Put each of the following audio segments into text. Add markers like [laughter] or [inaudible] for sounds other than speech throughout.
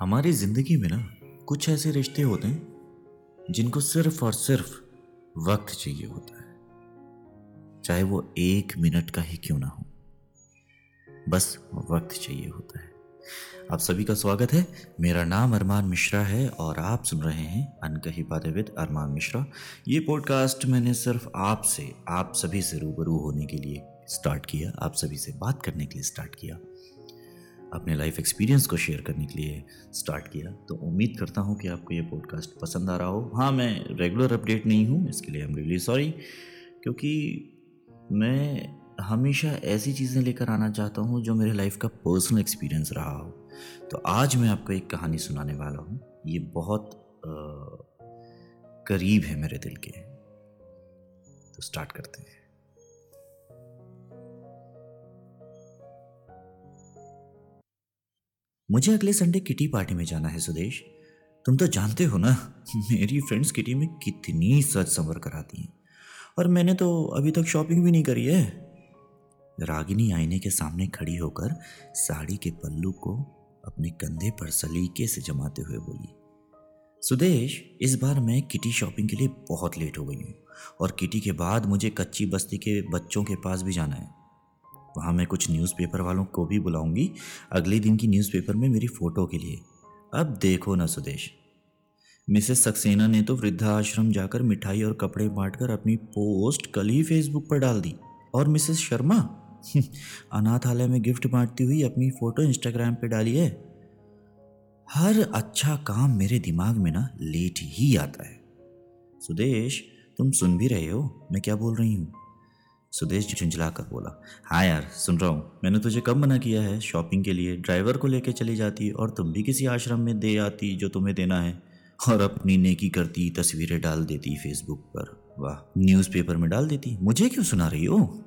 हमारी ज़िंदगी में ना कुछ ऐसे रिश्ते होते हैं जिनको सिर्फ़ और सिर्फ़ वक्त चाहिए होता है। चाहे वो एक मिनट का ही क्यों ना हो। बस वक्त चाहिए होता है। आप सभी का स्वागत है। मेरा नाम अरमान मिश्रा है और आप सुन रहे हैं अनकही बातें विद अरमान मिश्रा। ये पॉडकास्ट मैंने सिर्फ़ आपसे, आप सभी से रूबरू होने के लिए स्टार्ट किया, आप सभी से बात करने के लिए स्टार्ट किया। अपने लाइफ एक्सपीरियंस को शेयर करने के लिए स्टार्ट किया। तो उम्मीद करता हूँ कि आपको ये पॉडकास्ट पसंद आ रहा हो। हाँ मैं रेगुलर अपडेट नहीं हूँ इसके लिए आई एम रियली सॉरी क्योंकि मैं हमेशा ऐसी चीज़ें लेकर आना चाहता हूँ जो मेरे लाइफ का पर्सनल एक्सपीरियंस रहा हो। तो आज मैं आपको एक कहानी सुनाने वाला हूँ। ये बहुत आ, करीब है मेरे दिल के। तो स्टार्ट करते हैं। मुझे अगले संडे किटी पार्टी में जाना है, सुदेश। तुम तो जानते हो ना, मेरी फ्रेंड्स किटी में कितनी सच संवर कराती हैं। और मैंने तो अभी तक शॉपिंग भी नहीं करी है। रागिनी आईने के सामने खड़ी होकर साड़ी के पल्लू को अपने कंधे पर सलीके से जमाते हुए बोली, सुदेश, इस बार मैं किटी शॉपिंग के लिए बहुत लेट हो गई हूँ और किटी के बाद मुझे कच्ची बस्ती के बच्चों के पास भी जाना है। वहाँ मैं कुछ न्यूज़पेपर वालों को भी बुलाऊँगी अगले दिन की न्यूज़पेपर में मेरी फ़ोटो के लिए। अब देखो ना सुदेश। मिसेस सक्सेना ने तो वृद्धाश्रम जाकर मिठाई और कपड़े बांट कर अपनी पोस्ट कल ही फेसबुक पर डाल दी। और मिसेस शर्मा? [laughs] अनाथालय में गिफ्ट बांटती हुई अपनी फ़ोटो इंस्टाग्राम पर डाली है। हर अच्छा काम मेरे दिमाग में ना लेट ही आता है। सुदेश, तुम सुन भी रहे हो? मैं क्या बोल रही हूँ? सुदेश झुंझला कर बोला हाँ यार, सुन रहा हूँ। मैंने तुझे कब मना किया है? शॉपिंग के लिए, ड्राइवर को लेके चली जाती और तुम भी किसी आश्रम में दे आती जो तुम्हें देना है। और अपनी नेकी करती, तस्वीरें डाल देती फेसबुक पर। वाह, न्यूज़पेपर में डाल देती? मुझे क्यों सुना रही हो?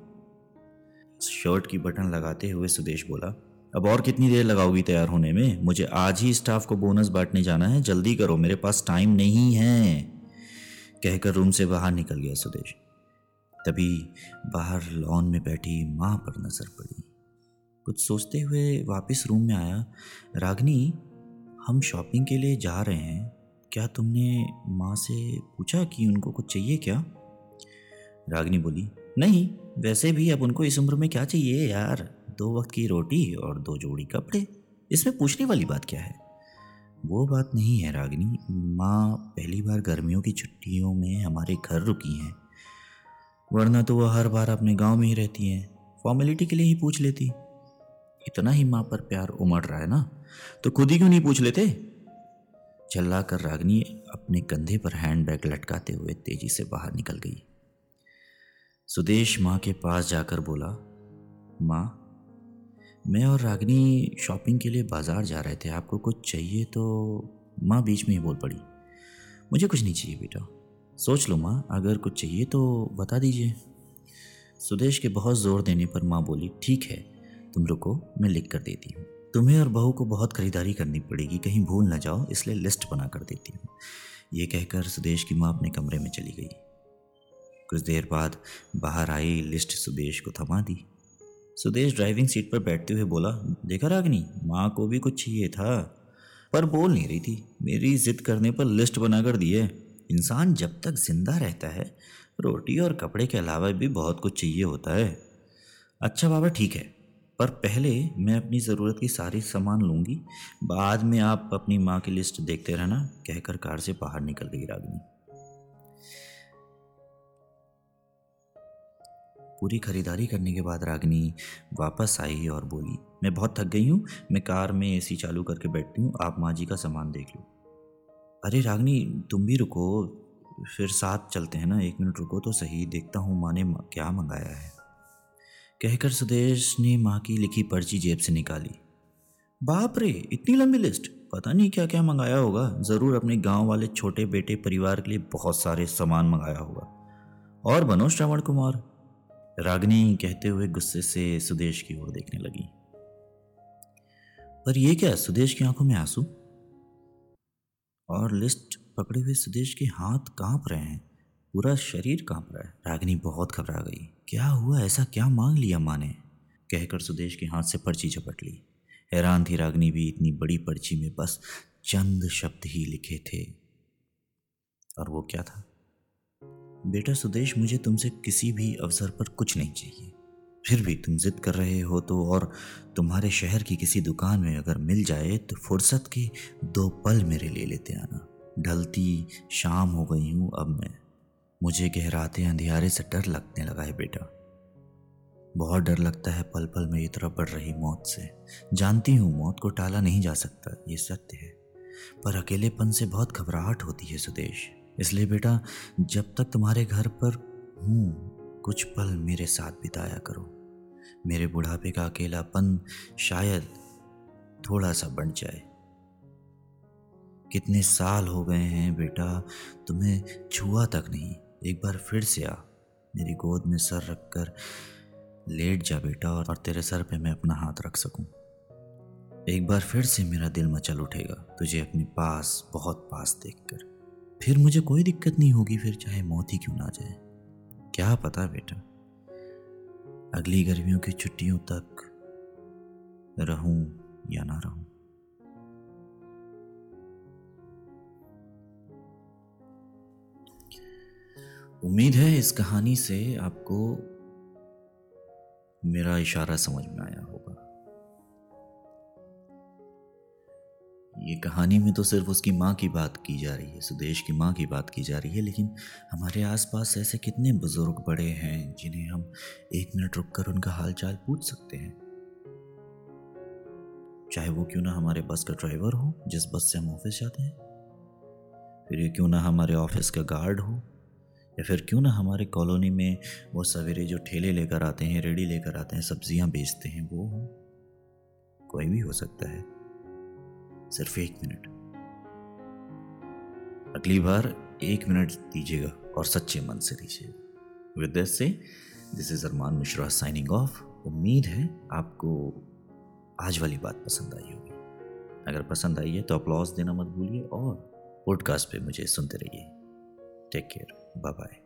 शर्ट की बटन लगाते हुए सुदेश बोला, अब और कितनी देर लगाओगी तैयार होने में? मुझे आज ही स्टाफ को बोनस बांटने जाना है। जल्दी करो, मेरे पास टाइम नहीं है। कहकर रूम से बाहर निकल गया सुदेश। तभी बाहर लॉन में बैठी माँ पर नज़र पड़ी। कुछ सोचते हुए वापस रूम में आया। रागनी, हम शॉपिंग के लिए जा रहे हैं। क्या तुमने माँ से पूछा कि उनको कुछ चाहिए क्या? रागनी बोली, नहीं, वैसे भी अब उनको इस उम्र में क्या चाहिए यार? दो वक्त की रोटी और दो जोड़ी कपड़े। इसमें पूछने वाली बात क्या है? वो बात नहीं है रागनी। माँ पहली बार गर्मियों की छुट्टियों में हमारे घर रुकी हैं। वरना तो वह हर बार अपने गाँव में ही रहती हैं। फॉर्मेलिटी के लिए ही पूछ लेती। इतना ही माँ पर प्यार उमड़ रहा है ना? तो खुद ही क्यों नहीं पूछ लेते? चल्ला कर रागनी अपने कंधे पर हैंड बैग लटकाते हुए तेज़ी से बाहर निकल गई। सुदेश माँ के पास जाकर बोला, माँ, मैं और रागनी शॉपिंग के लिए बाज़ार जा रहे थे। आपको कुछ चाहिए तो माँ बीच में ही बोल पड़ी। मुझे कुछ नहीं चाहिए बेटा। सोच लो माँ, अगर कुछ चाहिए तो बता दीजिए। सुदेश के बहुत ज़ोर देने पर माँ बोली, ठीक है, तुम रुको, मैं लिख कर देती हूँ। तुम्हें और बहू को बहुत खरीदारी करनी पड़ेगी, कहीं भूल ना जाओ, इसलिए लिस्ट बना कर देती हूँ। ये कहकर सुदेश की माँ अपने कमरे में चली गई। कुछ देर बाद बाहर आई, लिस्ट सुदेश को थमा दी। सुदेश ड्राइविंग सीट पर बैठते हुए बोला, देखा रागनी, माँ को भी कुछ चाहिए था? पर बोल नहीं रही थी। मेरी जिद करने पर लिस्ट बनाकर दी है। इंसान जब तक ज़िंदा रहता है, रोटी और कपड़े के अलावा भी बहुत कुछ चाहिए होता है। अच्छा बाबा, ठीक है, पर पहले मैं अपनी ज़रूरत की सारी सामान लूँगी, बाद में आप अपनी माँ की लिस्ट देखते रहना, कहकर कार से बाहर निकल गई रागिनी। पूरी खरीदारी करने के बाद रागिनी वापस आई और बोली, मैं बहुत थक गई हूँ, मैं कार में एसी चालू करके बैठती हूँ, आप माँ जी का सामान देख लो। अरे रागनी, तुम भी रुको। फिर साथ चलते हैं ना, एक मिनट रुको तो सही, देखता हूँ माँ ने क्या मंगाया है। कहकर सुदेश ने माँ की लिखी पर्ची जेब से निकाली। बाप रे, इतनी लंबी लिस्ट। पता नहीं क्या क्या मंगाया होगा। ज़रूर अपने गाँव वाले छोटे बेटे परिवार के लिए बहुत सारे सामान मंगाया होगा। और बनो श्रवण कुमार। रागनी कहते हुए गुस्से से सुदेश की ओर देखने लगी। पर यह क्या, सुदेश की आँखों में आँसू? और लिस्ट पकड़े हुए सुदेश के हाथ काँप रहे हैं। पूरा शरीर काँप रहा है। रागिनी बहुत घबरा गई। क्या हुआ? ऐसा क्या मांग लिया माँ ने कहकर सुदेश के हाथ से पर्ची झपट ली। हैरान थी रागनी भी, इतनी बड़ी पर्ची में बस चंद शब्द ही लिखे थे। और वो क्या था? बेटा सुदेश, मुझे तुमसे किसी भी अवसर पर कुछ नहीं चाहिए। फिर भी तुम जिद कर रहे हो तो और तुम्हारे शहर की किसी दुकान में अगर मिल जाए तो फुर्सत के दो पल मेरे ले लेते आना। ढलती शाम हो गई हूँ अब मैं। मुझे गहराते अंधियारे से डर लगने लगा है बेटा। बहुत डर लगता है पल पल में तरफ़ बढ़ रही मौत से। जानती हूँ मौत को टाला नहीं जा सकता, ये सत्य है। पर अकेलेपन से बहुत घबराहट होती है सुदेश। इसलिए बेटा, जब तक तुम्हारे घर पर हूँ, कुछ पल मेरे साथ बिताया करो। मेरे बुढ़ापे का अकेलापन शायद थोड़ा सा बढ़ जाए। कितने साल हो गए हैं बेटा, तुम्हें छुआ तक नहीं। एक बार फिर से आ, मेरी गोद में सर रखकर लेट जा बेटा, और तेरे सर पे मैं अपना हाथ रख सकूँ। एक बार फिर से मेरा दिल मचल उठेगा, तुझे अपने पास, बहुत पास देखकर। फिर मुझे कोई दिक्कत नहीं होगी, फिर चाहे मौत ही क्यों ना जाए। क्या पता बेटा? अगली गर्मियों की छुट्टियों तक रहूँ या ना रहूँ। उम्मीद है इस कहानी से आपको मेरा इशारा समझ में आया। ये कहानी में तो सिर्फ़ उसकी माँ की बात की जा रही है, सुदेश की माँ की बात की जा रही है, लेकिन हमारे आसपास ऐसे कितने बुज़ुर्ग बड़े हैं जिन्हें हम एक मिनट रुककर उनका हालचाल पूछ सकते हैं। चाहे वो क्यों ना हमारे बस का ड्राइवर हो, जिस बस से हम ऑफ़िस जाते हैं, फिर ये क्यों ना हमारे ऑफ़िस का गार्ड हो, या फिर क्यों ना हमारे कॉलोनी में वो सवेरे जो ठेले लेकर आते हैं, रेडी लेकर आते हैं, सब्ज़ियाँ बेचते हैं, वो हो, कोई भी हो सकता है। सिर्फ़ एक मिनट। अगली बार एक मिनट दीजिएगा और सच्चे मन से दीजिएगा with say this is Armaan Mishra signing off उम्मीद है आपको आज वाली बात पसंद आई होगी। अगर पसंद आई है तो अप्लॉज देना मत भूलिए और पॉडकास्ट पे मुझे सुनते रहिए। Take care bye bye.